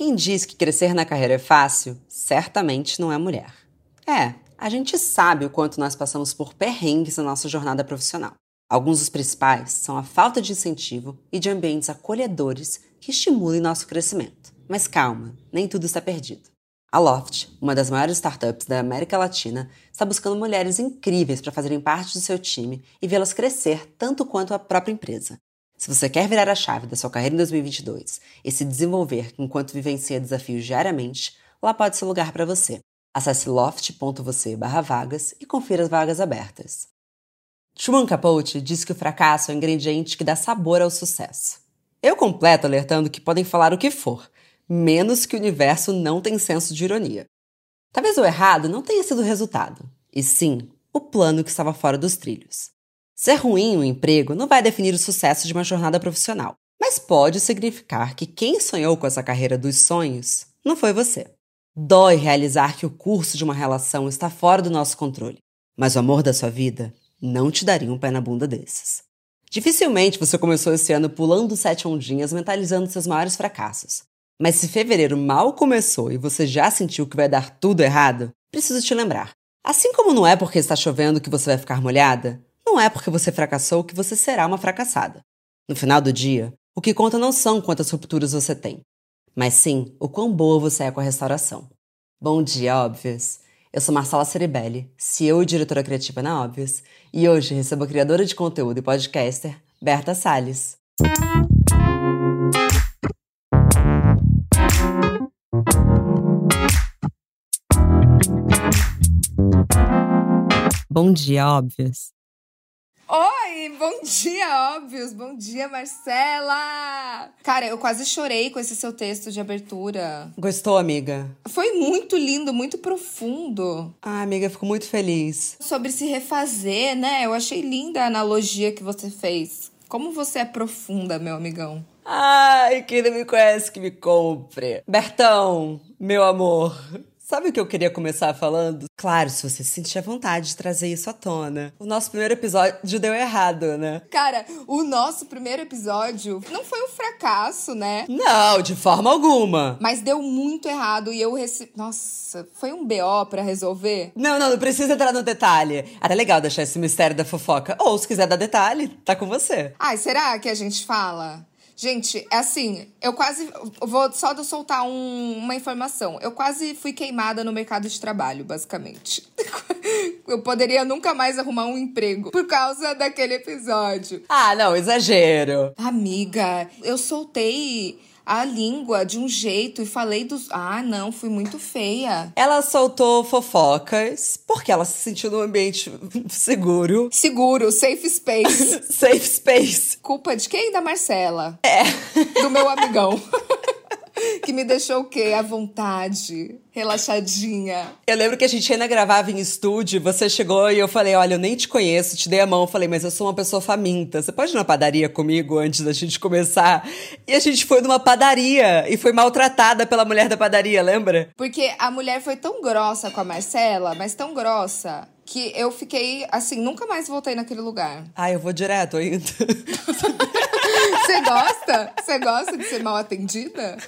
Quem diz que crescer na carreira é fácil, certamente não é mulher. É, a gente sabe o quanto nós passamos por perrengues na nossa jornada profissional. Alguns dos principais são a falta de incentivo e de ambientes acolhedores que estimulem nosso crescimento. Mas calma, nem tudo está perdido. A Loft, uma das maiores startups da América Latina, está buscando mulheres incríveis para fazerem parte do seu time e vê-las crescer tanto quanto a própria empresa. Se você quer virar a chave da sua carreira em 2022 e se desenvolver enquanto vivencia desafios diariamente, lá pode ser lugar para você. Acesse loft.você/vagas e confira as vagas abertas. Truman Capote diz que o fracasso é o ingrediente que dá sabor ao sucesso. Eu completo alertando que podem falar o que for, menos que o universo não tem senso de ironia. Talvez o errado não tenha sido o resultado, e sim o plano que estava fora dos trilhos. Ser ruim um emprego não vai definir o sucesso de uma jornada profissional, mas pode significar que quem sonhou com essa carreira dos sonhos não foi você. Dói realizar que o curso de uma relação está fora do nosso controle, mas o amor da sua vida não te daria um pé na bunda desses. Dificilmente você começou esse ano pulando sete ondinhas, mentalizando seus maiores fracassos. Mas se fevereiro mal começou e você já sentiu que vai dar tudo errado, preciso te lembrar. Assim como não é porque está chovendo que você vai ficar molhada, não é porque você fracassou que você será uma fracassada. No final do dia, o que conta não são quantas rupturas você tem, mas sim o quão boa você é com a restauração. Bom dia, óbvios! Eu sou Marcela Ceribelli, CEO e diretora criativa na Óbvios, e hoje recebo a criadora de conteúdo e podcaster, Berta Salles. Bom dia, Óbvios! Oi, bom dia, óbvios. Bom dia, Marcela. Cara, eu quase chorei com esse seu texto de abertura. Gostou, amiga? Foi muito lindo, muito profundo. Ah, amiga, fico muito feliz. Sobre se refazer, né? Eu achei linda a analogia que você fez. Como você é profunda, meu amigão. Ai, quem não me conhece que me compre. Bertão, meu amor, Sabe o que eu queria começar falando? Claro, se você sentir a vontade de trazer isso à tona. O nosso primeiro episódio deu errado, né? Cara, o nosso primeiro episódio não foi um fracasso, né? Não, de forma alguma. Mas deu muito errado e eu recebi. Nossa, foi um BO pra resolver? Não, não, não precisa entrar no detalhe. Até legal deixar esse mistério da fofoca. Ou se quiser dar detalhe, tá com você. Ai, será que a gente fala? Gente, é assim, eu quase. Vou só soltar um, uma informação. Eu quase fui queimada no mercado de trabalho, basicamente. eu poderia nunca mais arrumar um emprego por causa daquele episódio. Ah, não, exagero. Amiga, eu soltei a língua de um jeito e falei dos. Ah, não, fui muito feia. Ela soltou fofocas porque ela se sentiu num ambiente seguro. Seguro, safe space. safe space. Culpa de quem? Da Marcela. É. Do meu amigão. que me deixou o quê? À vontade, relaxadinha. Eu lembro que a gente ainda gravava em estúdio, você chegou e eu falei: Olha, eu nem te conheço, te dei a mão. Eu falei, mas eu sou uma pessoa faminta. Você pode ir na padaria comigo antes da gente começar? E a gente foi numa padaria e foi maltratada pela mulher da padaria, lembra? Porque a mulher foi tão grossa com a Marcela, mas tão grossa, que eu fiquei assim, nunca mais voltei naquele lugar. Ah, eu vou direto ainda. Você gosta? Você gosta de ser mal atendida?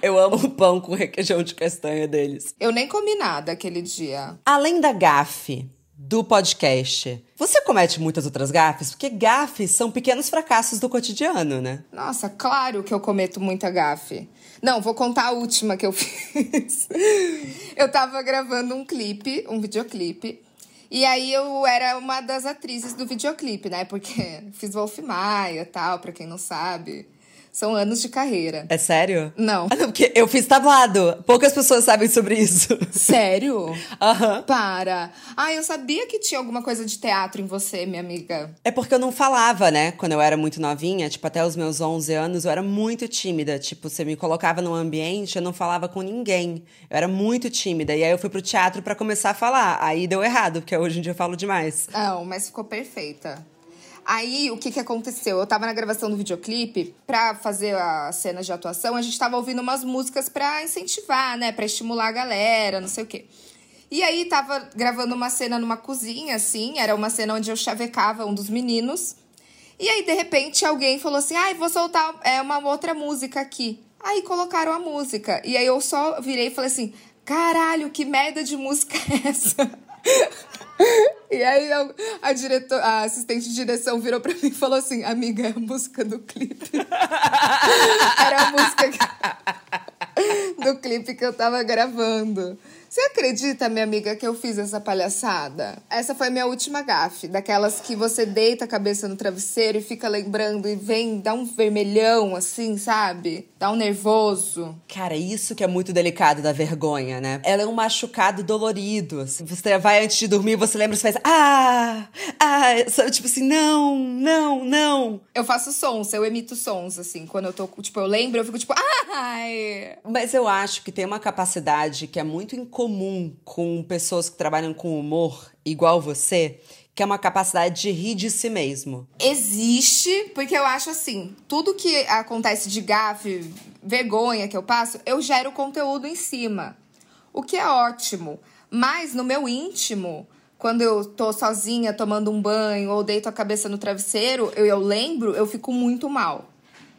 Eu amo o pão com requeijão de castanha deles. Eu nem comi nada aquele dia. Além da gafe do podcast, você comete muitas outras gafes? Porque gafes são pequenos fracassos do cotidiano, né? Nossa, claro que eu cometo muita gafe. Não, vou contar a última que eu fiz. eu tava gravando um clipe, um videoclipe, e aí eu era uma das atrizes do videoclipe, né? Porque fiz Wolf Maia e tal, pra quem não sabe. São anos de carreira. É sério? Não. Ah, não, porque eu fiz tablado. Poucas pessoas sabem sobre isso. Sério? Aham. Uhum. Para. Ah, eu sabia que tinha alguma coisa de teatro em você, minha amiga. É porque eu não falava, né? Quando eu era muito novinha, tipo, até os meus 11 anos, eu era muito tímida. Tipo, você me colocava num ambiente, eu não falava com ninguém. Eu era muito tímida. E aí eu fui pro teatro para começar a falar. Aí deu errado, porque hoje em dia eu falo demais. Não, mas ficou perfeita. Aí, o que que aconteceu? Eu tava na gravação do videoclipe, pra fazer as cenas de atuação, a gente tava ouvindo umas músicas pra incentivar, né? Pra estimular a galera, não sei o quê. E aí, tava gravando uma cena numa cozinha, assim, era uma cena onde eu chavecava um dos meninos. E aí, de repente, alguém falou assim: ai, ah, vou soltar é, uma outra música aqui. Aí colocaram a música. E aí eu só virei e falei assim: caralho, que merda de música é essa? E aí a, diretor, a assistente de direção virou pra mim e falou assim: Amiga, é a música do clipe. Era a música que... do clipe que eu tava gravando. Você acredita, minha amiga, que eu fiz essa palhaçada? Essa foi minha última gafe, daquelas que você deita a cabeça no travesseiro e fica lembrando e vem, dá um vermelhão assim, sabe? Dá um nervoso. Cara, isso que é muito delicado da vergonha, né? Ela é um machucado dolorido. Assim. Você vai antes de dormir, você lembra, você faz ah, ah, tipo assim, não, não, não. Eu faço sons, eu emito sons assim, quando eu tô, tipo, eu lembro, eu fico tipo, ai. Mas eu acho que tem uma capacidade que é muito incomum comum com pessoas que trabalham com humor igual você, que é uma capacidade de rir de si mesmo. Existe, porque eu acho assim, tudo que acontece de gafe, vergonha que eu passo, eu gero conteúdo em cima. O que é ótimo. Mas no meu íntimo, quando eu tô sozinha tomando um banho ou deito a cabeça no travesseiro, eu, eu lembro, eu fico muito mal.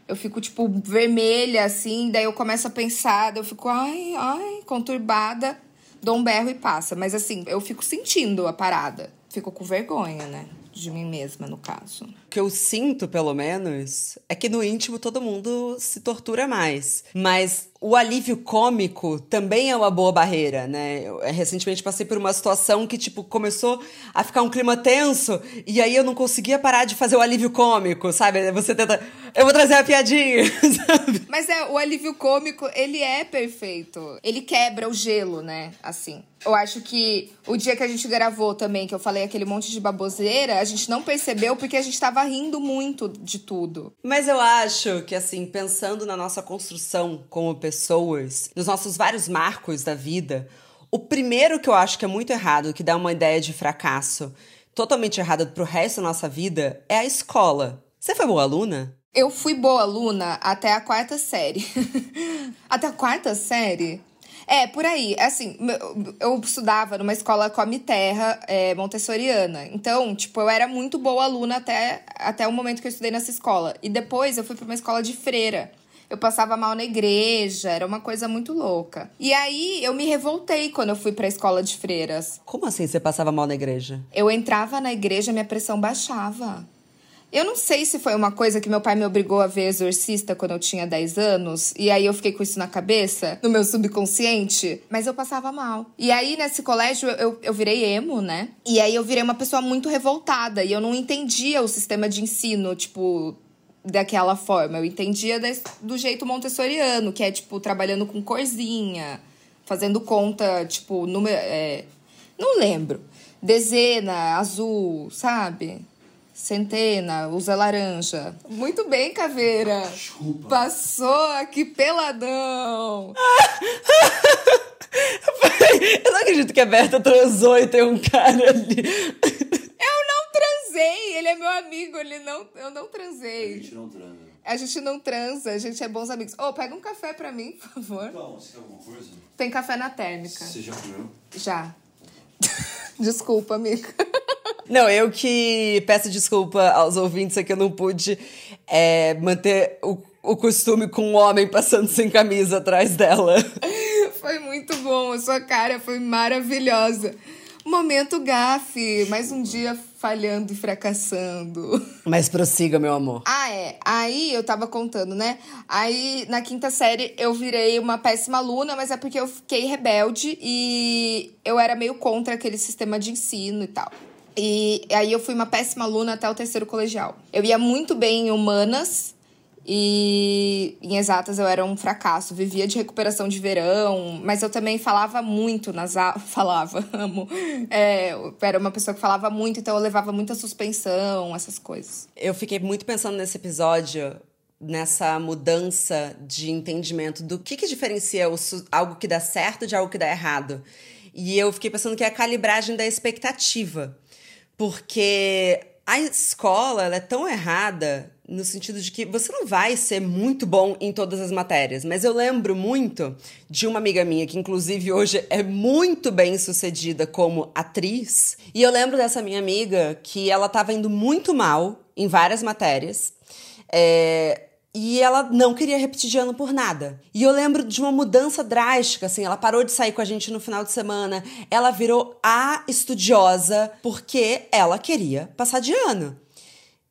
Eu fico, tipo, vermelha, assim, daí eu começo a pensar, eu fico, ai, ai, conturbada dou um berro e passa. Mas assim, eu fico sentindo a parada. Fico com vergonha, né? De mim mesma, no caso. O que eu sinto, pelo menos, é que no íntimo todo mundo se tortura mais. Mas o alívio cômico também é uma boa barreira, né? Eu, é, recentemente passei por uma situação que, tipo, começou a ficar um clima tenso e aí eu não conseguia parar de fazer o alívio cômico, sabe? Você tenta. Eu vou trazer a piadinha, sabe? Mas é, o alívio cômico, ele é perfeito. Ele quebra o gelo, né? Assim. Eu acho que o dia que a gente gravou também, que eu falei aquele monte de baboseira, a gente não percebeu porque a gente tava rindo muito de tudo. Mas eu acho que, assim, pensando na nossa construção como pessoa, pessoas, nos nossos vários marcos da vida, o primeiro que eu acho que é muito errado, que dá uma ideia de fracasso totalmente errada pro resto da nossa vida, é a escola. Você foi boa aluna? Eu fui boa aluna até a quarta série. até a quarta série? É, por aí. Assim, eu estudava numa escola come terra é, montessoriana. Então, tipo, eu era muito boa aluna até, até o momento que eu estudei nessa escola. E depois eu fui para uma escola de freira eu passava mal na igreja, era uma coisa muito louca. E aí eu me revoltei quando eu fui pra escola de freiras. Como assim você passava mal na igreja? Eu entrava na igreja, minha pressão baixava. Eu não sei se foi uma coisa que meu pai me obrigou a ver Exorcista quando eu tinha 10 anos, e aí eu fiquei com isso na cabeça, no meu subconsciente, mas eu passava mal. E aí nesse colégio eu, eu virei emo, né? E aí eu virei uma pessoa muito revoltada, e eu não entendia o sistema de ensino, tipo, daquela forma. Eu entendia do jeito montessoriano, que é, tipo, trabalhando com corzinha, fazendo conta, tipo, número. É, não lembro. Dezena, azul, sabe? Centena, usa laranja. Muito bem, caveira. Desculpa. Passou aqui peladão. Eu não acredito que a Berta transou e tem um cara ali transei, ele é meu amigo, ele não, eu não transei. A gente não transa. A gente não transa, a gente é bons amigos. Ô, oh, pega um café pra mim, por favor. Então, você quer alguma coisa? Tem café na térmica. Você já comeu? Já. Desculpa, amiga. Não, eu que peço desculpa aos ouvintes que eu não pude é, manter o, o costume com um homem passando sem camisa atrás dela. Foi muito bom, a sua cara foi maravilhosa. Momento gafe, mais um dia falhando e fracassando. Mas prossiga, meu amor. Ah, é. Aí eu tava contando, né? Aí na quinta série eu virei uma péssima aluna, mas é porque eu fiquei rebelde e eu era meio contra aquele sistema de ensino e tal. E aí eu fui uma péssima aluna até o terceiro colegial. Eu ia muito bem em humanas, e em exatas eu era um fracasso, vivia de recuperação de verão, mas eu também falava muito nas aulas. Falava, amo. É, era uma pessoa que falava muito, então eu levava muita suspensão, essas coisas. Eu fiquei muito pensando nesse episódio, nessa mudança de entendimento do que, que diferencia algo que dá certo de algo que dá errado. E eu fiquei pensando que é a calibragem da expectativa. Porque a escola é tão errada no sentido de que você não vai ser muito bom em todas as matérias, mas eu lembro muito de uma amiga minha que inclusive hoje é muito bem sucedida como atriz, e eu lembro dessa minha amiga que ela estava indo muito mal em várias matérias. É, E ela não queria repetir de ano por nada. E eu lembro de uma mudança drástica, assim, ela parou de sair com a gente no final de semana, ela virou a estudiosa porque ela queria passar de ano.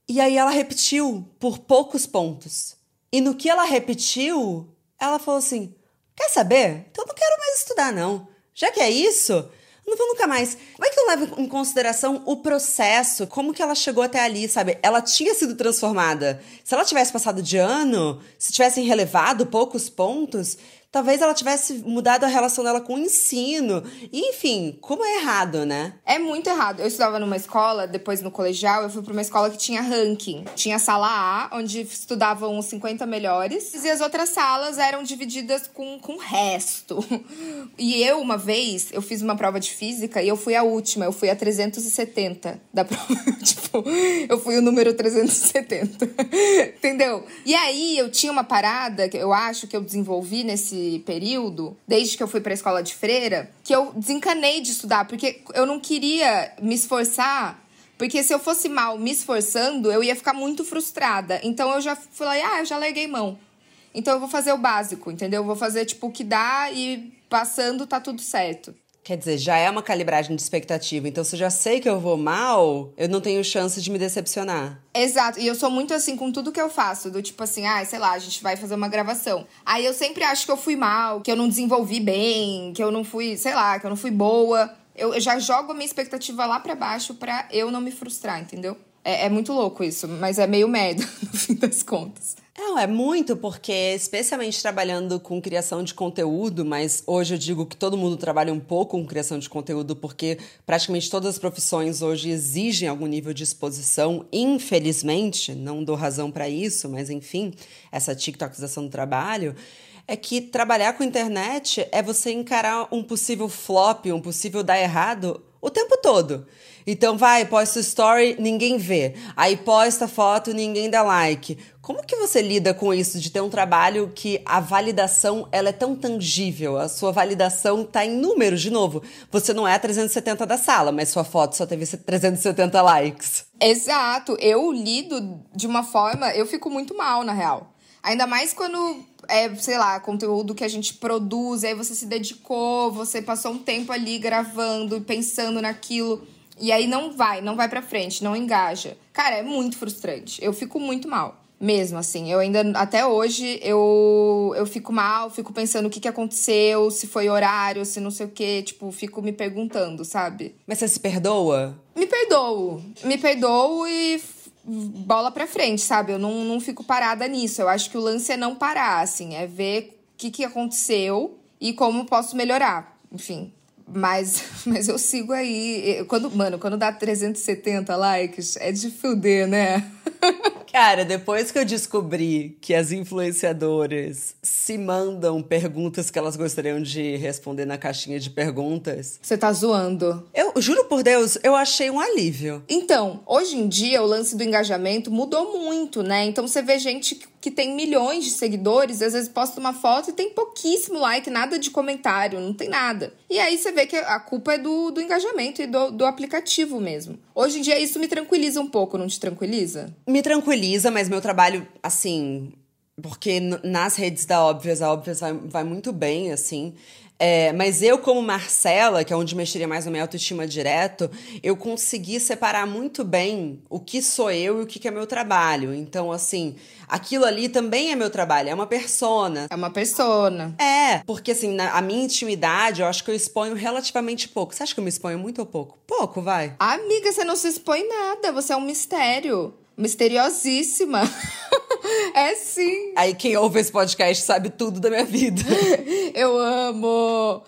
E aí ela repetiu por poucos pontos. E no que ela repetiu, ela falou assim: Quer saber? Então não quero mais estudar, não. Já que é isso, não vou nunca mais. Que eu levo em consideração o processo? Como que ela chegou até ali, sabe? Ela tinha sido transformada. Se ela tivesse passado de ano, se tivessem relevado poucos pontos, talvez ela tivesse mudado a relação dela com o ensino. enfim, como é errado, né? É muito errado. Eu estudava numa escola, depois no colegial, eu fui para uma escola que tinha ranking. Tinha a sala A, onde estudavam os 50 melhores, e as outras salas eram divididas com, com o resto. E eu, uma vez, eu fiz uma prova de física e eu fui a última, eu fui a 370 da prova. tipo, eu fui o número 370. Entendeu? E aí eu tinha uma parada que eu acho que eu desenvolvi nesse período, desde que eu fui para a escola de freira, que eu desencanei de estudar, porque eu não queria me esforçar porque se eu fosse mal me esforçando, eu ia ficar muito frustrada. Então eu já falei, ah, eu já larguei mão. Então eu vou fazer o básico, entendeu? Eu vou fazer tipo o que dá e passando tá tudo certo. Quer dizer, já é uma calibragem de expectativa. Então, se eu já sei que eu vou mal, eu não tenho chance de me decepcionar. Exato. E eu sou muito assim com tudo que eu faço. Do tipo assim, ah, sei lá, a gente vai fazer uma gravação. Aí eu sempre acho que eu fui mal, que eu não desenvolvi bem, que eu não fui, sei lá, que eu não fui boa. Eu, já jogo a minha expectativa lá para baixo pra eu não me frustrar, entendeu? É, é muito louco isso, mas é meio merda, no fim das contas. Não, é muito, porque especialmente trabalhando com criação de conteúdo, mas hoje eu digo que todo mundo trabalha um pouco com criação de conteúdo, porque praticamente todas as profissões hoje exigem algum nível de exposição, infelizmente, não dou razão para isso, mas enfim, essa TikTokização do trabalho é que trabalhar com internet é você encarar um possível flop, um possível dar errado o tempo todo. Então vai, posta story, ninguém vê. Aí posta foto, ninguém dá like. Como que você lida com isso de ter um trabalho que a validação ela é tão tangível? A sua validação tá em números, de novo. Você não é a 370 da sala, mas sua foto só teve 370 likes. Exato. Eu lido de uma forma, eu fico muito mal na real. Ainda mais quando é, sei lá, conteúdo que a gente produz, aí você se dedicou, você passou um tempo ali gravando, pensando naquilo. E aí não vai, não vai pra frente, não engaja. Cara, é muito frustrante. Eu fico muito mal. Mesmo assim, eu ainda, até hoje, eu, eu fico mal, fico pensando o que, que aconteceu, se foi horário, se não sei o que, tipo, fico me perguntando, sabe? Mas você se perdoa? Me perdoo. Me perdoo e bola pra frente, sabe? Eu não, não fico parada nisso. Eu acho que o lance é não parar, assim, é ver o que, que aconteceu e como posso melhorar. Enfim, mas, mas eu sigo aí. Quando, mano, quando dá 370 likes, é de fuder, né? Cara, depois que eu descobri que as influenciadoras se mandam perguntas que elas gostariam de responder na caixinha de perguntas. Você tá zoando. Eu juro por Deus, eu achei um alívio. Então, hoje em dia o lance do engajamento mudou muito, né? Então você vê gente que tem milhões de seguidores, às vezes posta uma foto e tem pouquíssimo like, nada de comentário, não tem nada. E aí você vê que a culpa é do, do engajamento e do, do aplicativo mesmo. Hoje em dia isso me tranquiliza um pouco, não te tranquiliza? Me tranquiliza, mas meu trabalho, assim, porque nas redes da Óbvias, a Óbvias vai, vai muito bem, assim. É, mas eu, como Marcela, que é onde mexeria mais na minha autoestima direto, eu consegui separar muito bem o que sou eu e o que é meu trabalho. Então, assim, aquilo ali também é meu trabalho, é uma persona. É uma persona. É, porque assim, na, a minha intimidade, eu acho que eu exponho relativamente pouco. Você acha que eu me exponho muito ou pouco? Pouco, vai. Amiga, você não se expõe nada, você é um mistério. Misteriosíssima. é sim. Aí quem ouve esse podcast sabe tudo da minha vida. Eu amo.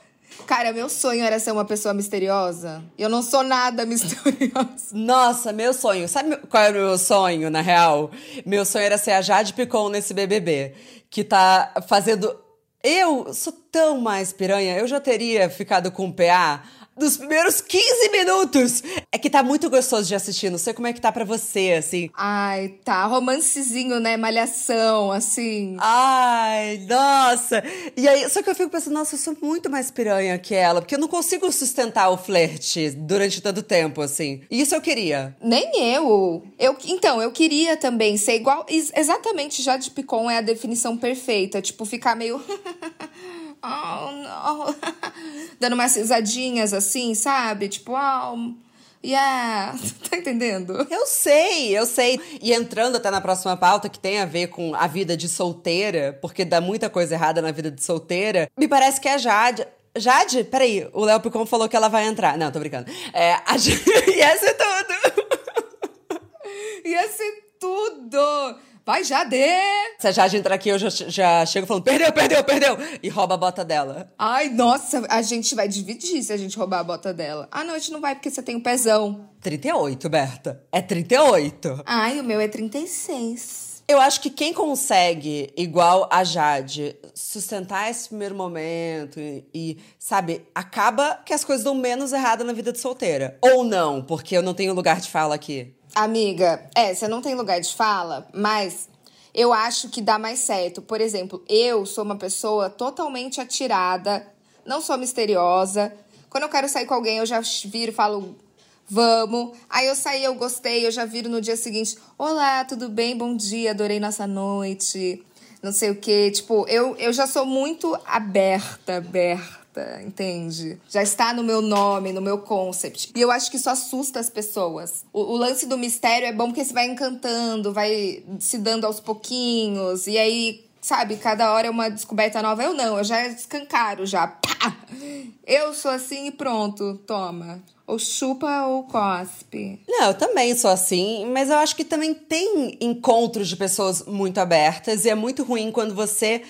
Cara, meu sonho era ser uma pessoa misteriosa. Eu não sou nada misteriosa. Nossa, meu sonho. Sabe qual era o meu sonho, na real? Meu sonho era ser a Jade Picon nesse BBB. Que tá fazendo. Eu sou tão mais piranha. Eu já teria ficado com o PA dos primeiros 15 minutos. É que tá muito gostoso de assistir. Não sei como é que tá pra você, assim. Ai, tá. Romancezinho, né? Malhação, assim. Ai, nossa. E aí, só que eu fico pensando, nossa, eu sou muito mais piranha que ela, porque eu não consigo sustentar o flerte durante tanto tempo, assim. E isso eu queria. Nem eu. eu então, eu queria também ser igual. Exatamente, já de Picon é a definição perfeita. Tipo, ficar meio. oh, não. Dando umas risadinhas assim, sabe? Tipo, oh, yeah. tá entendendo? Eu sei, eu sei. E entrando até na próxima pauta, que tem a ver com a vida de solteira, porque dá muita coisa errada na vida de solteira, me parece que a Jade. Jade? Peraí, o Léo Picon falou que ela vai entrar. Não, tô brincando. É, a Jade... ia ser tudo! ia ser tudo! Vai, Jade! Se a Jade entrar aqui, eu já, já chego falando: perdeu, perdeu, perdeu! E rouba a bota dela. Ai, nossa, a gente vai dividir se a gente roubar a bota dela. Ah, não, a gente não vai porque você tem um pezão. 38, Berta. É 38. Ai, o meu é 36. Eu acho que quem consegue, igual a Jade, sustentar esse primeiro momento e, e, sabe, acaba que as coisas dão menos errado na vida de solteira. Ou não, porque eu não tenho lugar de fala aqui. Amiga, é, você não tem lugar de fala, mas eu acho que dá mais certo. Por exemplo, eu sou uma pessoa totalmente atirada, não sou misteriosa. Quando eu quero sair com alguém, eu já viro e falo, vamos. Aí eu saí, eu gostei, eu já viro no dia seguinte, olá, tudo bem? Bom dia, adorei nossa noite. Não sei o quê. Tipo, eu, eu já sou muito aberta, aberta entende? Já está no meu nome, no meu concept. E eu acho que isso assusta as pessoas. O, o lance do mistério é bom porque você vai encantando, vai se dando aos pouquinhos, e aí sabe, cada hora é uma descoberta nova. Eu não, eu já escancaro já. Pá! Eu sou assim e pronto, toma. Ou chupa ou cospe. Não, eu também sou assim, mas eu acho que também tem encontros de pessoas muito abertas e é muito ruim quando você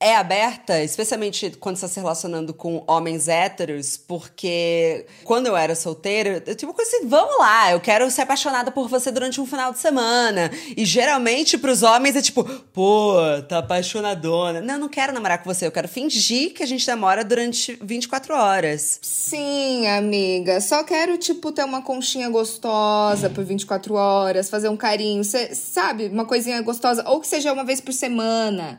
é aberta, especialmente quando está se relacionando com homens héteros, porque quando eu era solteira, eu tipo assim, vamos lá, eu quero ser apaixonada por você durante um final de semana. E geralmente pros homens é tipo, pô, tá apaixonadona. Não, eu não quero namorar com você, eu quero fingir que a gente namora durante 24 horas. Sim, amiga, só quero tipo ter uma conchinha gostosa por 24 horas, fazer um carinho, cê, sabe, uma coisinha gostosa, ou que seja uma vez por semana.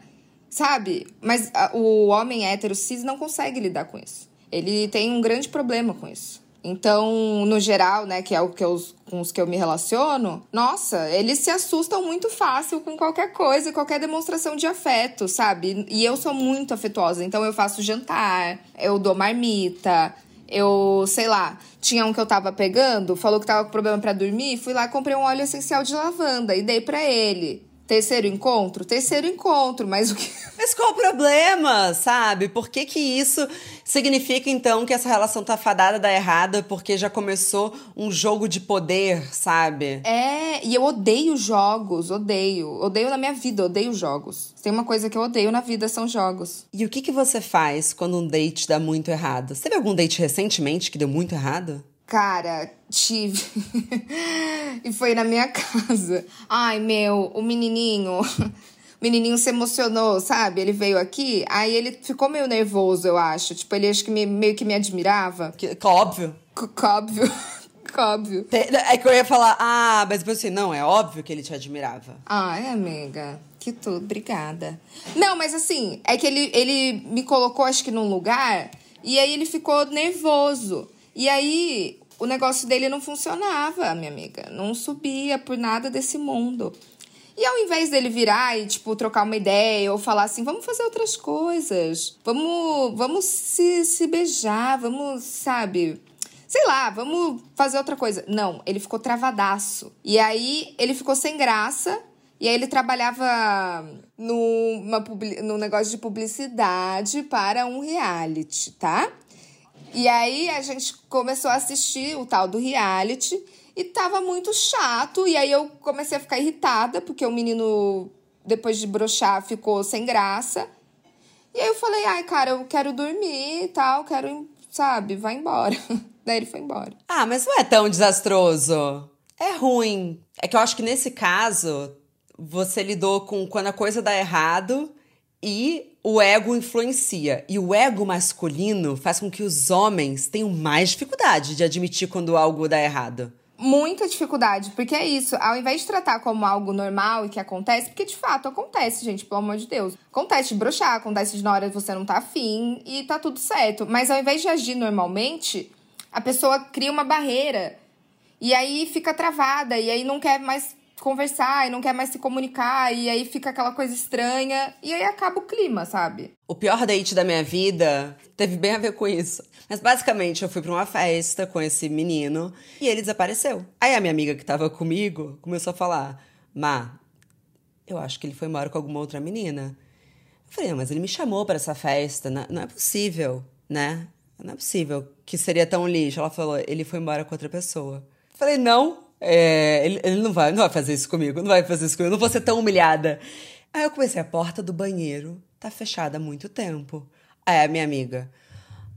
Sabe? Mas a, o homem hétero cis não consegue lidar com isso. Ele tem um grande problema com isso. Então, no geral, né, que é o que eu, com os que eu me relaciono, nossa, eles se assustam muito fácil com qualquer coisa, qualquer demonstração de afeto, sabe? E eu sou muito afetuosa, então eu faço jantar, eu dou marmita, eu, sei lá, tinha um que eu tava pegando, falou que tava com problema para dormir, fui lá comprei um óleo essencial de lavanda e dei para ele. Terceiro encontro? Terceiro encontro, mas o que. Mas qual o problema, sabe? Por que, que isso significa, então, que essa relação tá fadada da errada porque já começou um jogo de poder, sabe? É, e eu odeio jogos, odeio. Odeio na minha vida, odeio jogos. Tem uma coisa que eu odeio na vida, são jogos. E o que, que você faz quando um date dá muito errado? Você teve algum date recentemente que deu muito errado? Cara, tive. e foi na minha casa. Ai, meu, o menininho. O menininho se emocionou, sabe? Ele veio aqui, aí ele ficou meio nervoso, eu acho. Tipo, ele acho que me, meio que me admirava. Que, que óbvio. Que, óbvio. óbvio. É que eu ia falar, ah, mas depois assim, não, é óbvio que ele te admirava. Ai, amiga. Que tudo, obrigada. Não, mas assim, é que ele, ele me colocou, acho que num lugar, e aí ele ficou nervoso. E aí o negócio dele não funcionava, minha amiga. Não subia por nada desse mundo. E ao invés dele virar e, tipo, trocar uma ideia ou falar assim, vamos fazer outras coisas, vamos, vamos se, se beijar, vamos, sabe? Sei lá, vamos fazer outra coisa. Não, ele ficou travadaço. E aí ele ficou sem graça. E aí ele trabalhava numa, num negócio de publicidade para um reality, tá? E aí a gente começou a assistir o tal do reality e tava muito chato. E aí eu comecei a ficar irritada, porque o menino, depois de brochar, ficou sem graça. E aí eu falei, ai, cara, eu quero dormir e tal, quero, sabe, vai embora. Daí ele foi embora. Ah, mas não é tão desastroso. É ruim. É que eu acho que nesse caso, você lidou com quando a coisa dá errado E o ego influencia. E o ego masculino faz com que os homens tenham mais dificuldade de admitir quando algo dá errado muita dificuldade, porque é isso, ao invés de tratar como algo normal e que acontece, porque de fato acontece, gente, pelo amor de Deus. Acontece de broxar, acontece de na hora você não tá afim e tá tudo certo. Mas ao invés de agir normalmente, a pessoa cria uma barreira e aí fica travada e aí não quer mais conversar e não quer mais se comunicar e aí fica aquela coisa estranha e aí acaba o clima, sabe? O pior date da minha vida teve bem a ver com isso. Mas basicamente eu fui para uma festa com esse menino e ele desapareceu. Aí a minha amiga que tava comigo começou a falar: "Má, eu acho que ele foi embora com alguma outra menina". Eu falei: "Mas ele me chamou para essa festa, não é possível, né? Não é possível que seria tão lixo". Ela falou: "Ele foi embora com outra pessoa". Eu falei: "Não, é, ele, ele não vai, não vai fazer isso comigo, não vai fazer isso comigo, não vou ser tão humilhada. Aí eu comecei, a porta do banheiro tá fechada há muito tempo. Aí a minha amiga,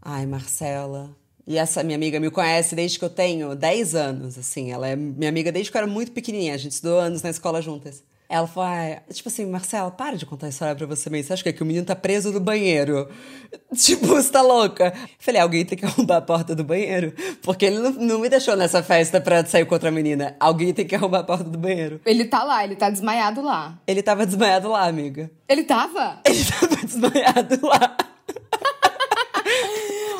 ai, Marcela. E essa minha amiga me conhece desde que eu tenho 10 anos, assim. Ela é minha amiga desde que eu era muito pequenininha. A gente estudou anos na escola juntas. Ela falou, ah, tipo assim, Marcela, para de contar a história pra você mesmo. Você acha que, é que o menino tá preso no banheiro? Tipo, você tá louca? Falei, alguém tem que arrombar a porta do banheiro. Porque ele não, não me deixou nessa festa pra sair com outra menina. Alguém tem que arrombar a porta do banheiro. Ele tá lá, ele tá desmaiado lá. Ele tava desmaiado lá, amiga. Ele tava? Ele tava desmaiado lá.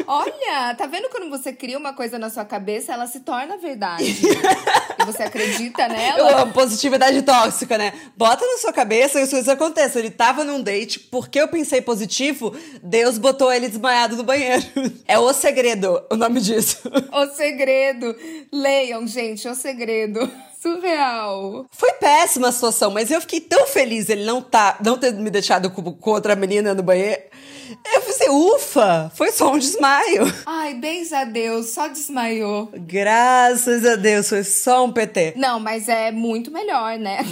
Olha, tá vendo quando você cria uma coisa na sua cabeça, ela se torna verdade. você acredita nela? Eu amo positividade tóxica, né? Bota na sua cabeça e as coisas. Ele tava num date, porque eu pensei positivo, Deus botou ele desmaiado no banheiro. É o segredo, o nome disso. O segredo. Leiam, gente, o segredo surreal. Foi péssima a situação, mas eu fiquei tão feliz ele não tá, não ter me deixado com, com outra menina no banheiro. Eu pensei, ufa, foi só um desmaio. Ai, bens a Deus, só desmaiou. Graças a Deus, foi só um PT. Não, mas é muito melhor, né?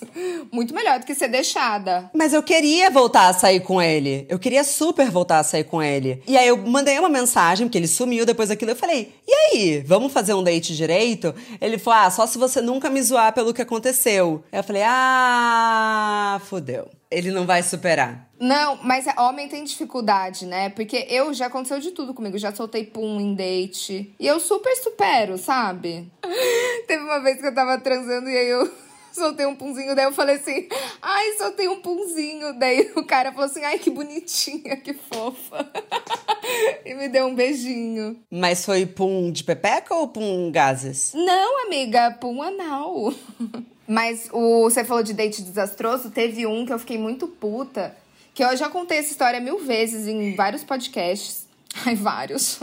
muito melhor do que ser deixada. Mas eu queria voltar a sair com ele. Eu queria super voltar a sair com ele. E aí eu mandei uma mensagem, porque ele sumiu depois daquilo. Eu falei, e aí, vamos fazer um date direito? Ele falou, ah, só se você nunca me zoar pelo que aconteceu. Eu falei, ah, fodeu. Ele não vai superar. Não, mas homem tem dificuldade, né? Porque eu já aconteceu de tudo comigo. Já soltei pum em date. E eu super supero, sabe? Teve uma vez que eu tava transando e aí eu soltei um punzinho. Daí eu falei assim: ai, soltei um punzinho. Daí o cara falou assim: ai, que bonitinha, que fofa. e me deu um beijinho. Mas foi pum de pepeca ou pum gases? Não, amiga, pum anal. Mas o, você falou de date desastroso, teve um que eu fiquei muito puta, que eu já contei essa história mil vezes em vários podcasts. Ai, vários.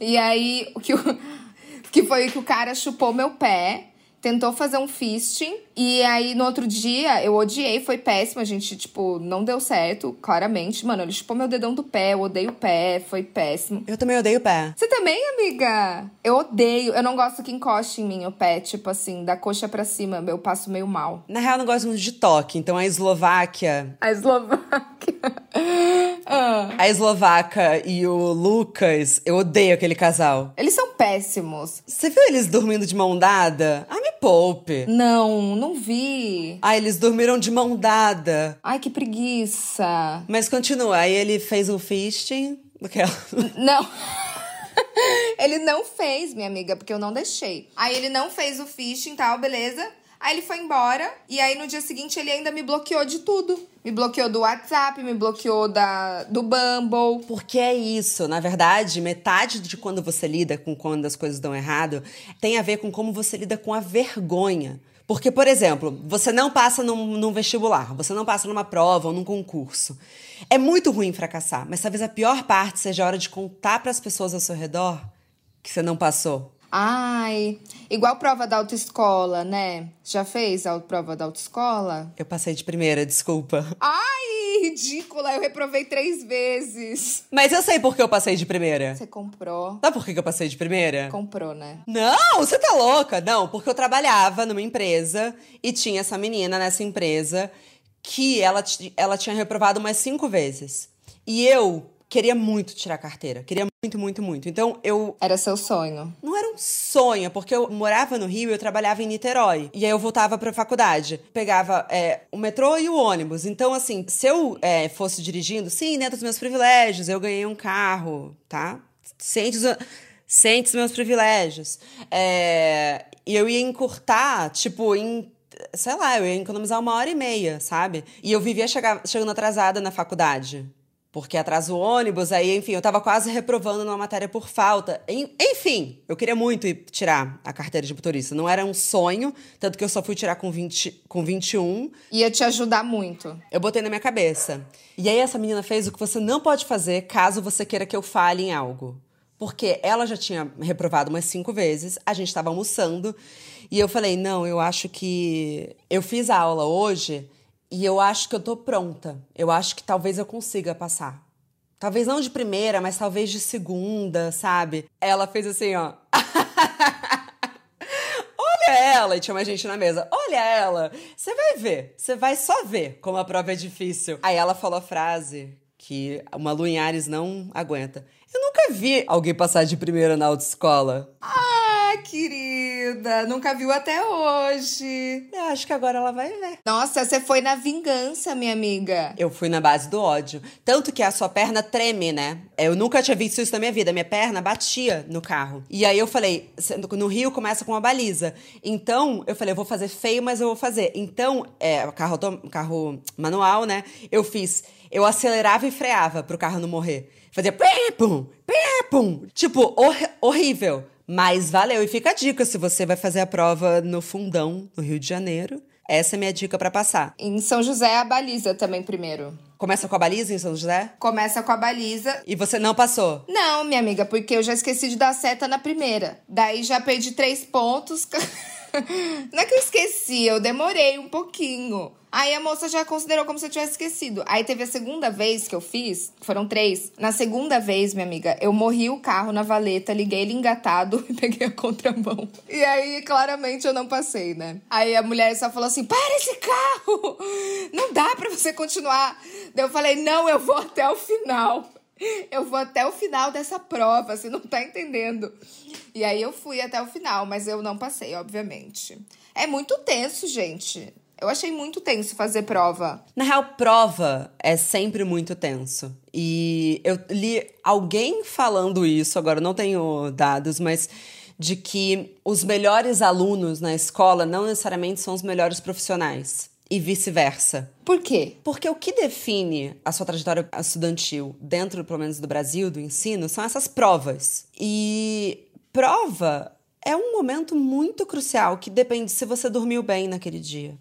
E aí, que, o, que foi que o cara chupou meu pé tentou fazer um fisting. E aí, no outro dia, eu odiei, foi péssimo. A gente, tipo, não deu certo, claramente. Mano, ele chupou meu dedão do pé, eu odeio o pé, foi péssimo. Eu também odeio o pé. Você também, amiga? Eu odeio. Eu não gosto que encoste em mim o pé, tipo assim, da coxa pra cima, eu passo meio mal. Na real, eu não gosto muito de toque, então a Eslováquia. A Eslováquia. ah. A Eslovaca e o Lucas, eu odeio aquele casal. Eles são péssimos. Você viu eles dormindo de mão dada? Ah, me poupe. Não, não vi. Ah, eles dormiram de mão dada. Ai, que preguiça. Mas continua, aí ele fez um fisting. Não. ele não fez, minha amiga, porque eu não deixei. Aí ele não fez o fisting e tal, beleza? Aí ele foi embora e aí no dia seguinte ele ainda me bloqueou de tudo. Me bloqueou do WhatsApp, me bloqueou da, do Bumble. Porque é isso. Na verdade, metade de quando você lida com quando as coisas dão errado tem a ver com como você lida com a vergonha. Porque, por exemplo, você não passa num, num, vestibular, você não passa numa prova ou num concurso. É muito ruim fracassar, mas talvez a pior parte seja a hora de contar para as pessoas ao seu redor que você não passou. Ai, igual prova da autoescola, né? Já fez a prova da autoescola? Eu passei de primeira, desculpa. Ai, ridícula, eu reprovei três vezes. Mas eu sei por que eu passei de primeira. Você comprou. Sabe por que eu passei de primeira? Comprou, né? Não, você tá louca. Não, porque eu trabalhava numa empresa e tinha essa menina nessa empresa que ela, ela tinha reprovado umas cinco vezes. E eu queria muito tirar carteira. Queria muito, muito, muito. Então eu. Era seu sonho. Não era um sonho, porque eu morava no Rio e eu trabalhava em Niterói. E aí eu voltava pra faculdade. Pegava é, o metrô e o ônibus. Então, assim, se eu é, fosse dirigindo, sim, dentro dos meus privilégios, eu ganhei um carro, tá? Ciente dos, ciente dos meus privilégios. É, e eu ia encurtar, tipo, em sei lá, eu ia economizar uma hora e meia, sabe? E eu vivia chegar, chegando atrasada na faculdade. Porque atrasa o ônibus, aí, enfim, eu tava quase reprovando numa matéria por falta. Enfim, eu queria muito ir tirar a carteira de motorista. Não era um sonho, tanto que eu só fui tirar com, 20, com 21. Ia te ajudar muito. Eu botei na minha cabeça. E aí essa menina fez o que você não pode fazer caso você queira que eu fale em algo. Porque ela já tinha reprovado umas cinco vezes, a gente estava almoçando, e eu falei: não, eu acho que. Eu fiz a aula hoje e eu acho que eu tô pronta. Eu acho que talvez eu consiga passar. Talvez não de primeira, mas talvez de segunda, sabe? Ela fez assim, ó. Olha ela! E tinha mais gente na mesa. Olha ela! Você vai ver, você vai só ver como a prova é difícil. Aí ela falou a frase que uma Lunhares não aguenta. Eu nunca vi alguém passar de primeira na autoescola. Ah, querida! Nunca viu até hoje. Eu acho que agora ela vai ver. Nossa, você foi na vingança, minha amiga. Eu fui na base do ódio. Tanto que a sua perna treme, né? Eu nunca tinha visto isso na minha vida. Minha perna batia no carro. E aí eu falei, no Rio começa com uma baliza. Então, eu falei, eu vou fazer feio, mas eu vou fazer. Então, é, carro, carro manual, né? Eu fiz. Eu acelerava e freava pro carro não morrer. Fazia pim, pum, pim, pum. Tipo, hor horrível. Mas valeu. E fica a dica: se você vai fazer a prova no Fundão, no Rio de Janeiro, essa é minha dica para passar. Em São José, a baliza também primeiro. Começa com a baliza em São José? Começa com a baliza. E você não passou? Não, minha amiga, porque eu já esqueci de dar seta na primeira. Daí já perdi três pontos. não é que eu esqueci, eu demorei um pouquinho. Aí a moça já considerou como se eu tivesse esquecido. Aí teve a segunda vez que eu fiz, foram três. Na segunda vez, minha amiga, eu morri o carro na valeta, liguei ele engatado e peguei a contramão. E aí, claramente, eu não passei, né? Aí a mulher só falou assim: para esse carro! Não dá pra você continuar. Daí eu falei: não, eu vou até o final. Eu vou até o final dessa prova, você não tá entendendo. E aí eu fui até o final, mas eu não passei, obviamente. É muito tenso, gente. Eu achei muito tenso fazer prova. Na real, prova é sempre muito tenso. E eu li alguém falando isso, agora não tenho dados, mas de que os melhores alunos na escola não necessariamente são os melhores profissionais. E vice-versa. Por quê? Porque o que define a sua trajetória estudantil dentro, pelo menos, do Brasil, do ensino, são essas provas. E prova é um momento muito crucial que depende se você dormiu bem naquele dia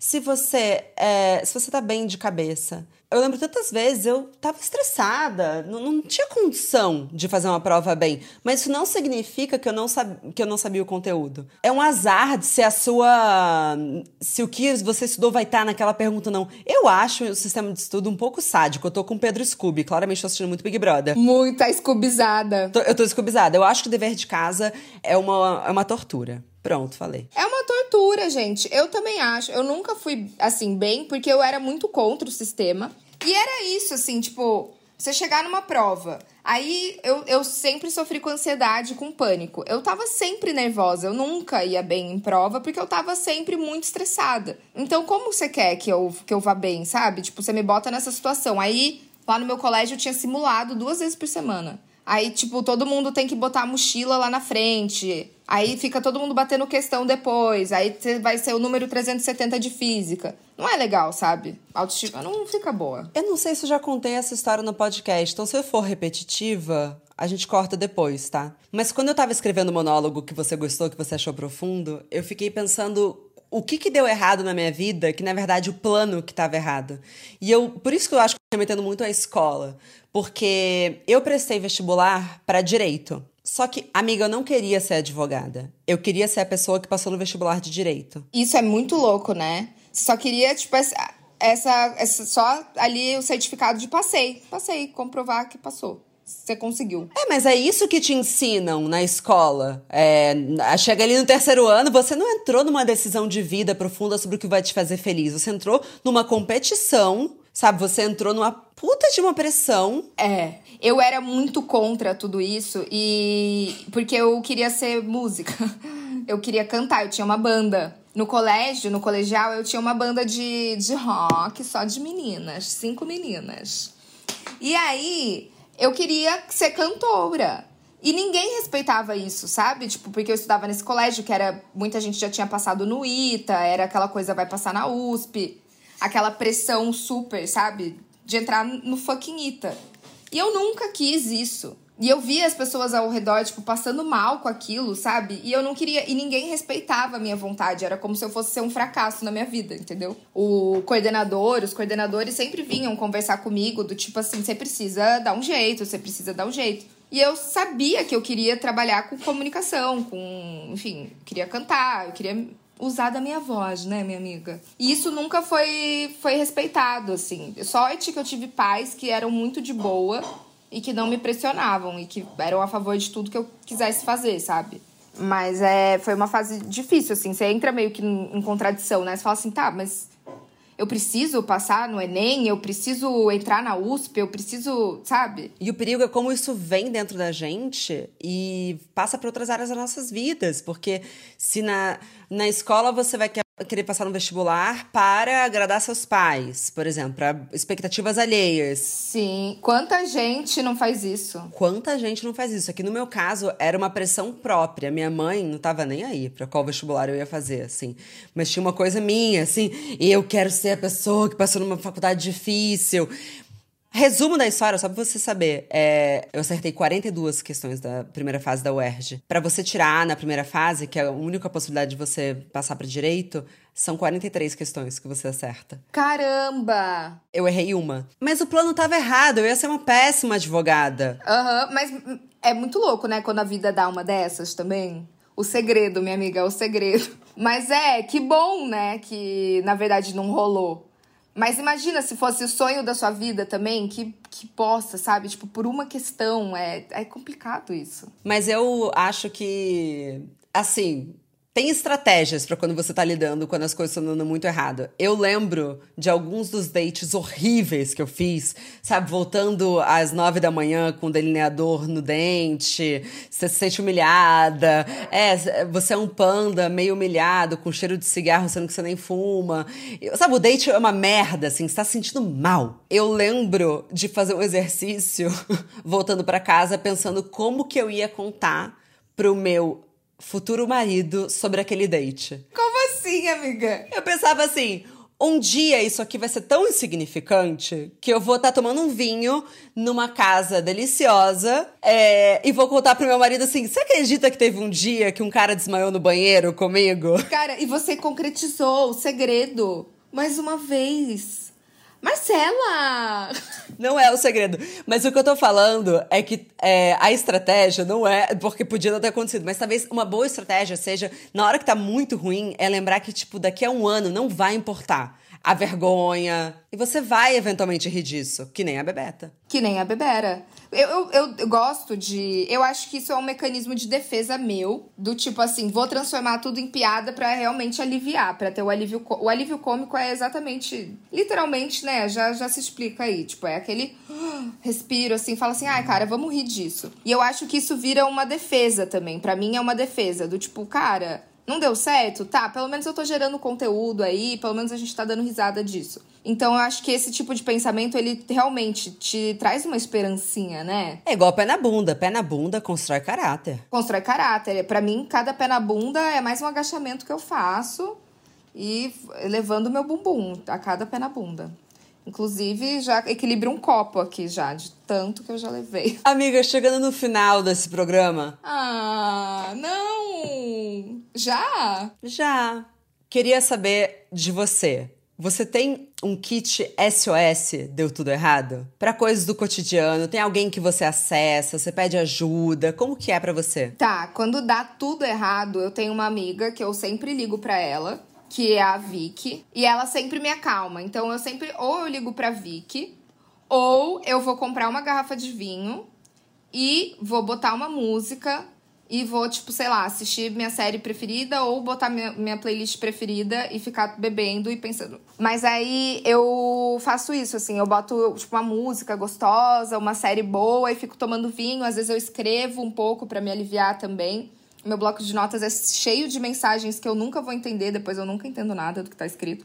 se você é, se você tá bem de cabeça. Eu lembro tantas vezes eu tava estressada, não, não tinha condição de fazer uma prova bem, mas isso não significa que eu não, sab, que eu não sabia o conteúdo. É um azar de se a sua. se o que você estudou vai estar tá naquela pergunta, não. Eu acho o sistema de estudo um pouco sádico. Eu tô com o Pedro Scooby, claramente tô assistindo muito Big Brother. Muita escubizada. Eu tô escubizada. Eu acho que o dever de casa é uma, é uma tortura. Pronto, falei. É uma tortura, gente. Eu também acho. Eu nunca fui assim bem, porque eu era muito contra o sistema. E era isso, assim, tipo, você chegar numa prova. Aí eu, eu sempre sofri com ansiedade, com pânico. Eu tava sempre nervosa, eu nunca ia bem em prova, porque eu tava sempre muito estressada. Então, como você quer que eu, que eu vá bem, sabe? Tipo, você me bota nessa situação. Aí, lá no meu colégio, eu tinha simulado duas vezes por semana. Aí, tipo, todo mundo tem que botar a mochila lá na frente. Aí fica todo mundo batendo questão depois. Aí vai ser o número 370 de física. Não é legal, sabe? Autoestima não fica boa. Eu não sei se eu já contei essa história no podcast. Então, se eu for repetitiva, a gente corta depois, tá? Mas quando eu tava escrevendo o monólogo que você gostou, que você achou profundo, eu fiquei pensando o que, que deu errado na minha vida, que na verdade o plano que estava errado. E eu, por isso que eu acho que eu tô metendo muito à escola porque eu prestei vestibular para direito. Só que, amiga, eu não queria ser advogada. Eu queria ser a pessoa que passou no vestibular de direito. Isso é muito louco, né? Só queria, tipo, essa, essa, essa só ali o certificado de passei. Passei, comprovar que passou você conseguiu. É, mas é isso que te ensinam na escola. É, chega ali no terceiro ano, você não entrou numa decisão de vida profunda sobre o que vai te fazer feliz. Você entrou numa competição Sabe, você entrou numa puta de uma pressão. É, eu era muito contra tudo isso e porque eu queria ser música. Eu queria cantar, eu tinha uma banda. No colégio, no colegial, eu tinha uma banda de, de rock só de meninas, cinco meninas. E aí, eu queria ser cantora. E ninguém respeitava isso, sabe? Tipo, porque eu estudava nesse colégio que era. Muita gente já tinha passado no ITA, era aquela coisa, vai passar na USP. Aquela pressão super, sabe? De entrar no fucking ITA. E eu nunca quis isso. E eu via as pessoas ao redor, tipo, passando mal com aquilo, sabe? E eu não queria. E ninguém respeitava a minha vontade. Era como se eu fosse ser um fracasso na minha vida, entendeu? O coordenador, os coordenadores sempre vinham conversar comigo, do tipo assim: você precisa dar um jeito, você precisa dar um jeito. E eu sabia que eu queria trabalhar com comunicação, com. Enfim, queria cantar, eu queria usar da minha voz, né, minha amiga? E isso nunca foi, foi respeitado, assim. Sorte que eu tive pais que eram muito de boa e que não me pressionavam e que eram a favor de tudo que eu quisesse fazer, sabe? Mas é, foi uma fase difícil, assim. Você entra meio que em contradição, né? Você fala assim, tá, mas eu preciso passar no Enem, eu preciso entrar na USP, eu preciso, sabe? E o perigo é como isso vem dentro da gente e passa para outras áreas das nossas vidas. Porque se na, na escola você vai querer passar no vestibular para agradar seus pais, por exemplo, para expectativas alheias. Sim. Quanta gente não faz isso? Quanta gente não faz isso? Aqui no meu caso era uma pressão própria. Minha mãe não estava nem aí para qual vestibular eu ia fazer, assim. Mas tinha uma coisa minha, assim, eu quero ser a pessoa que passou numa faculdade difícil. Resumo da história, só pra você saber. É, eu acertei 42 questões da primeira fase da UERJ. Para você tirar na primeira fase, que é a única possibilidade de você passar para direito, são 43 questões que você acerta. Caramba! Eu errei uma. Mas o plano tava errado, eu ia ser uma péssima advogada. Aham, uhum, mas é muito louco, né, quando a vida dá uma dessas também. O segredo, minha amiga, é o segredo. Mas é, que bom, né, que na verdade não rolou. Mas imagina se fosse o sonho da sua vida também, que, que possa, sabe? Tipo, por uma questão. É, é complicado isso. Mas eu acho que, assim, tem estratégias para quando você tá lidando quando as coisas estão dando muito errado. Eu lembro de alguns dos dates horríveis que eu fiz, sabe? Voltando às nove da manhã com o delineador no dente, você se sente humilhada. É, você é um panda meio humilhado, com cheiro de cigarro, sendo que você nem fuma. Sabe, o date é uma merda, assim, você tá se sentindo mal. Eu lembro de fazer um exercício voltando para casa pensando como que eu ia contar pro meu futuro marido sobre aquele date. Como assim, amiga? Eu pensava assim. Um dia isso aqui vai ser tão insignificante que eu vou estar tá tomando um vinho numa casa deliciosa é, e vou contar pro meu marido assim: você acredita que teve um dia que um cara desmaiou no banheiro comigo? Cara, e você concretizou o segredo mais uma vez. Marcela! Não é o segredo. Mas o que eu tô falando é que é, a estratégia não é. Porque podia não ter acontecido, mas talvez uma boa estratégia seja, na hora que tá muito ruim, é lembrar que, tipo, daqui a um ano não vai importar a vergonha. E você vai eventualmente rir disso, que nem a Bebeta. Que nem a Bebera. Eu, eu, eu, gosto de. Eu acho que isso é um mecanismo de defesa meu, do tipo assim, vou transformar tudo em piada para realmente aliviar, para ter o alívio. O alívio cômico é exatamente. Literalmente, né? Já, já se explica aí. Tipo, é aquele respiro assim, fala assim, ai, cara, vamos rir disso. E eu acho que isso vira uma defesa também. para mim é uma defesa, do tipo, cara não deu certo? Tá, pelo menos eu tô gerando conteúdo aí, pelo menos a gente tá dando risada disso. Então eu acho que esse tipo de pensamento, ele realmente te traz uma esperancinha, né? É igual pé na bunda. Pé na bunda constrói caráter. Constrói caráter. para mim, cada pé na bunda é mais um agachamento que eu faço e levando meu bumbum a cada pé na bunda. Inclusive, já equilibra um copo aqui já, de tanto que eu já levei. Amiga, chegando no final desse programa. Ah, não! Já? Já. Queria saber de você. Você tem um kit SOS, deu tudo errado? Para coisas do cotidiano, tem alguém que você acessa, você pede ajuda, como que é para você? Tá, quando dá tudo errado, eu tenho uma amiga que eu sempre ligo para ela que é a Vicky, e ela sempre me acalma. Então eu sempre ou eu ligo pra Vicky, ou eu vou comprar uma garrafa de vinho e vou botar uma música e vou, tipo, sei lá, assistir minha série preferida ou botar minha, minha playlist preferida e ficar bebendo e pensando. Mas aí eu faço isso, assim, eu boto, tipo, uma música gostosa, uma série boa e fico tomando vinho. Às vezes eu escrevo um pouco para me aliviar também. Meu bloco de notas é cheio de mensagens que eu nunca vou entender, depois eu nunca entendo nada do que tá escrito.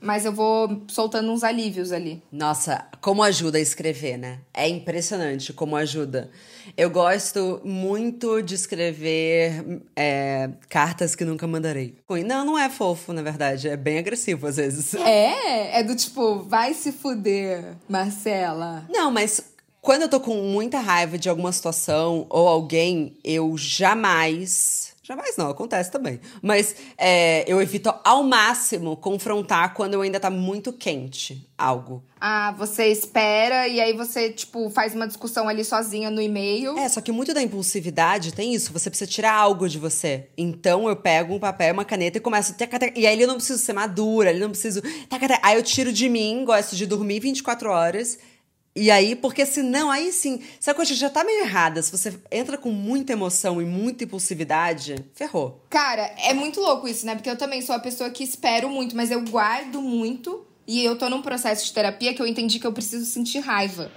Mas eu vou soltando uns alívios ali. Nossa, como ajuda a escrever, né? É impressionante como ajuda. Eu gosto muito de escrever é, cartas que nunca mandarei. Não, não é fofo, na verdade. É bem agressivo às vezes. É? É do tipo, vai se fuder, Marcela. Não, mas quando eu tô com muita raiva de alguma situação ou alguém, eu jamais Jamais não, acontece também. Mas é, eu evito ao máximo confrontar quando ainda tá muito quente algo. Ah, você espera e aí você, tipo, faz uma discussão ali sozinha no e-mail. É, só que muito da impulsividade tem isso. Você precisa tirar algo de você. Então eu pego um papel, uma caneta e começo. a E aí eu não preciso ser madura, ele não preciso. Aí eu tiro de mim, gosto de dormir 24 horas e aí, porque senão, aí sim, se a coisa já tá meio errada, se você entra com muita emoção e muita impulsividade, ferrou. Cara, é muito louco isso, né? Porque eu também sou a pessoa que espero muito, mas eu guardo muito. E eu tô num processo de terapia que eu entendi que eu preciso sentir raiva.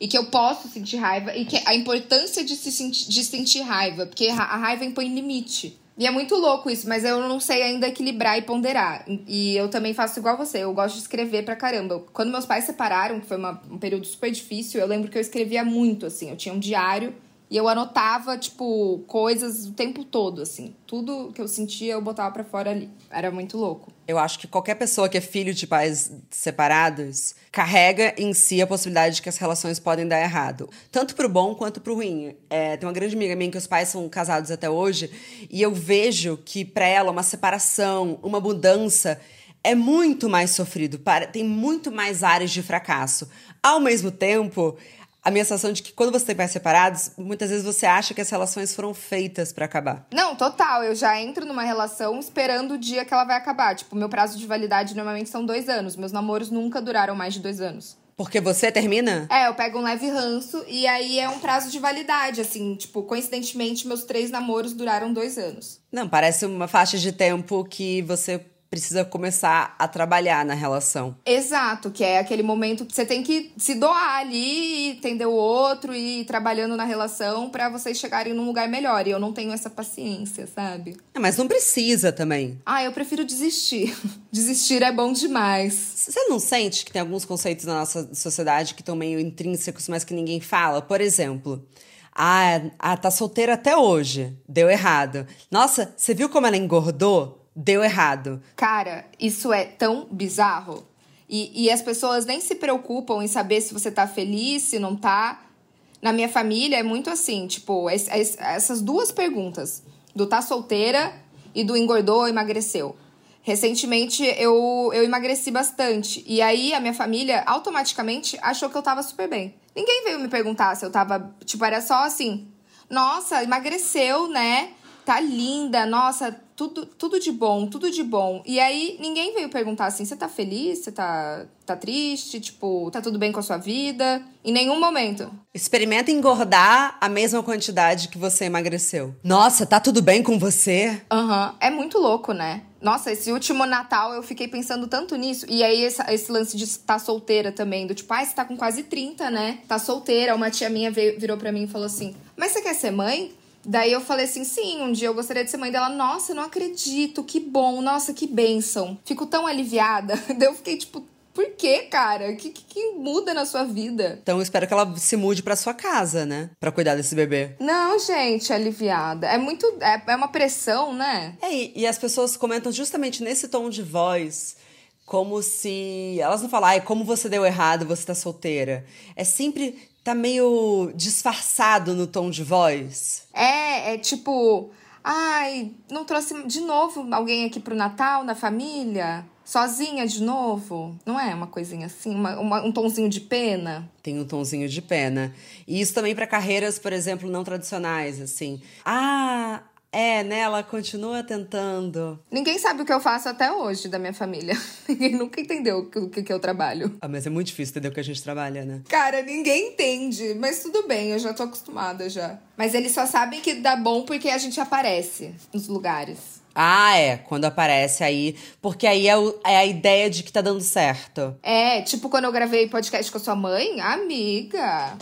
E que eu posso sentir raiva. E que a importância de, se de sentir raiva. Porque a raiva impõe limite. E é muito louco isso, mas eu não sei ainda equilibrar e ponderar. E eu também faço igual você, eu gosto de escrever pra caramba. Quando meus pais separaram, que foi uma, um período super difícil, eu lembro que eu escrevia muito, assim. Eu tinha um diário e eu anotava, tipo, coisas o tempo todo, assim. Tudo que eu sentia, eu botava para fora ali. Era muito louco. Eu acho que qualquer pessoa que é filho de pais separados carrega em si a possibilidade de que as relações podem dar errado. Tanto pro bom quanto pro ruim. É, tem uma grande amiga minha que os pais são casados até hoje. E eu vejo que para ela uma separação, uma mudança é muito mais sofrido, tem muito mais áreas de fracasso. Ao mesmo tempo, a minha sensação de que quando você tem pais separados, muitas vezes você acha que as relações foram feitas para acabar. Não, total. Eu já entro numa relação esperando o dia que ela vai acabar. Tipo, meu prazo de validade normalmente são dois anos. Meus namoros nunca duraram mais de dois anos. Porque você termina? É, eu pego um leve ranço e aí é um prazo de validade, assim. Tipo, coincidentemente, meus três namoros duraram dois anos. Não, parece uma faixa de tempo que você precisa começar a trabalhar na relação. Exato, que é aquele momento que você tem que se doar ali, entender o outro e ir trabalhando na relação para vocês chegarem num lugar melhor. E eu não tenho essa paciência, sabe? É, mas não precisa também. Ah, eu prefiro desistir. desistir é bom demais. Você não sente que tem alguns conceitos na nossa sociedade que estão meio intrínsecos, mas que ninguém fala? Por exemplo, ah, ah, tá solteira até hoje. Deu errado. Nossa, você viu como ela engordou? Deu errado. Cara, isso é tão bizarro. E, e as pessoas nem se preocupam em saber se você tá feliz, se não tá. Na minha família é muito assim, tipo, es, es, essas duas perguntas, do tá solteira e do engordou ou emagreceu. Recentemente eu, eu emagreci bastante. E aí a minha família automaticamente achou que eu tava super bem. Ninguém veio me perguntar se eu tava. Tipo, era só assim: nossa, emagreceu, né? Tá linda, nossa, tudo, tudo de bom, tudo de bom. E aí ninguém veio perguntar assim: você tá feliz? Você tá, tá triste? Tipo, tá tudo bem com a sua vida? Em nenhum momento. Experimenta engordar a mesma quantidade que você emagreceu. Nossa, tá tudo bem com você? Aham. Uhum. É muito louco, né? Nossa, esse último Natal eu fiquei pensando tanto nisso. E aí, esse, esse lance de estar tá solteira também, do tipo, ai, ah, você tá com quase 30, né? Tá solteira. Uma tia minha veio, virou pra mim e falou assim: Mas você quer ser mãe? Daí eu falei assim: sim, um dia eu gostaria de ser mãe dela. Nossa, não acredito, que bom, nossa, que bênção. Fico tão aliviada. Daí eu fiquei tipo, por que, cara? O que, que, que, muda na sua vida? Então eu espero que ela se mude pra sua casa, né? Pra cuidar desse bebê. Não, gente, aliviada. É muito. É, é uma pressão, né? É, e, e as pessoas comentam justamente nesse tom de voz como se elas não falam, ai, como você deu errado, você tá solteira. É sempre tá meio disfarçado no tom de voz. É, é tipo, ai, não trouxe de novo alguém aqui pro Natal na família? Sozinha de novo? Não é uma coisinha assim? Uma, uma, um tonzinho de pena? Tem um tonzinho de pena. E isso também para carreiras, por exemplo, não tradicionais, assim. Ah, É, né? Ela continua tentando. Ninguém sabe o que eu faço até hoje da minha família. Ninguém nunca entendeu o que, que eu trabalho. Ah, mas é muito difícil entender o que a gente trabalha, né? Cara, ninguém entende. Mas tudo bem, eu já tô acostumada já. Mas eles só sabem que dá bom porque a gente aparece nos lugares. Ah, é. Quando aparece aí. Porque aí é, o, é, a ideia de que tá dando certo. É, tipo quando eu gravei podcast com a sua mãe, amiga.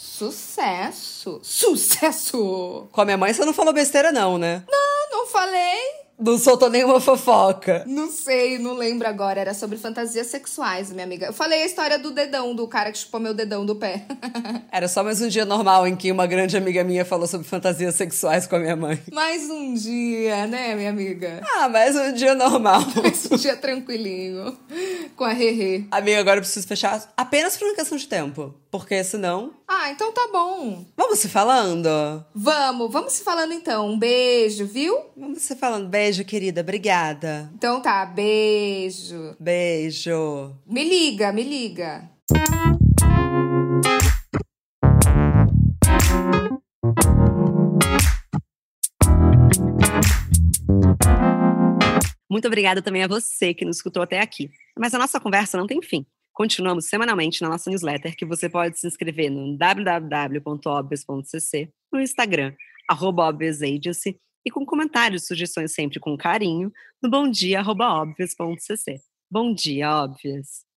Sucesso! Sucesso! Com a minha mãe você não falou besteira, não, né? Não, não falei. Não soltou nenhuma fofoca. Não sei, não lembro agora. Era sobre fantasias sexuais, minha amiga. Eu falei a história do dedão, do cara que chupou meu dedão do pé. Era só mais um dia normal em que uma grande amiga minha falou sobre fantasias sexuais com a minha mãe. Mais um dia, né, minha amiga? Ah, mais um dia normal. Mais um dia tranquilinho. Com a Rerê. Amiga, agora eu preciso fechar apenas por uma questão de tempo. Porque senão. Ah, então tá bom. Vamos se falando? Vamos, vamos se falando então. Um beijo, viu? Vamos se falando. Beijo, querida. Obrigada. Então tá, beijo. Beijo. Me liga, me liga. Muito obrigada também a você que nos escutou até aqui. Mas a nossa conversa não tem fim. Continuamos semanalmente na nossa newsletter, que você pode se inscrever no www.obvious.cc, no Instagram, arroba e com comentários e sugestões sempre com carinho, no bomdia.obvious.cc. Bom dia, Obvious!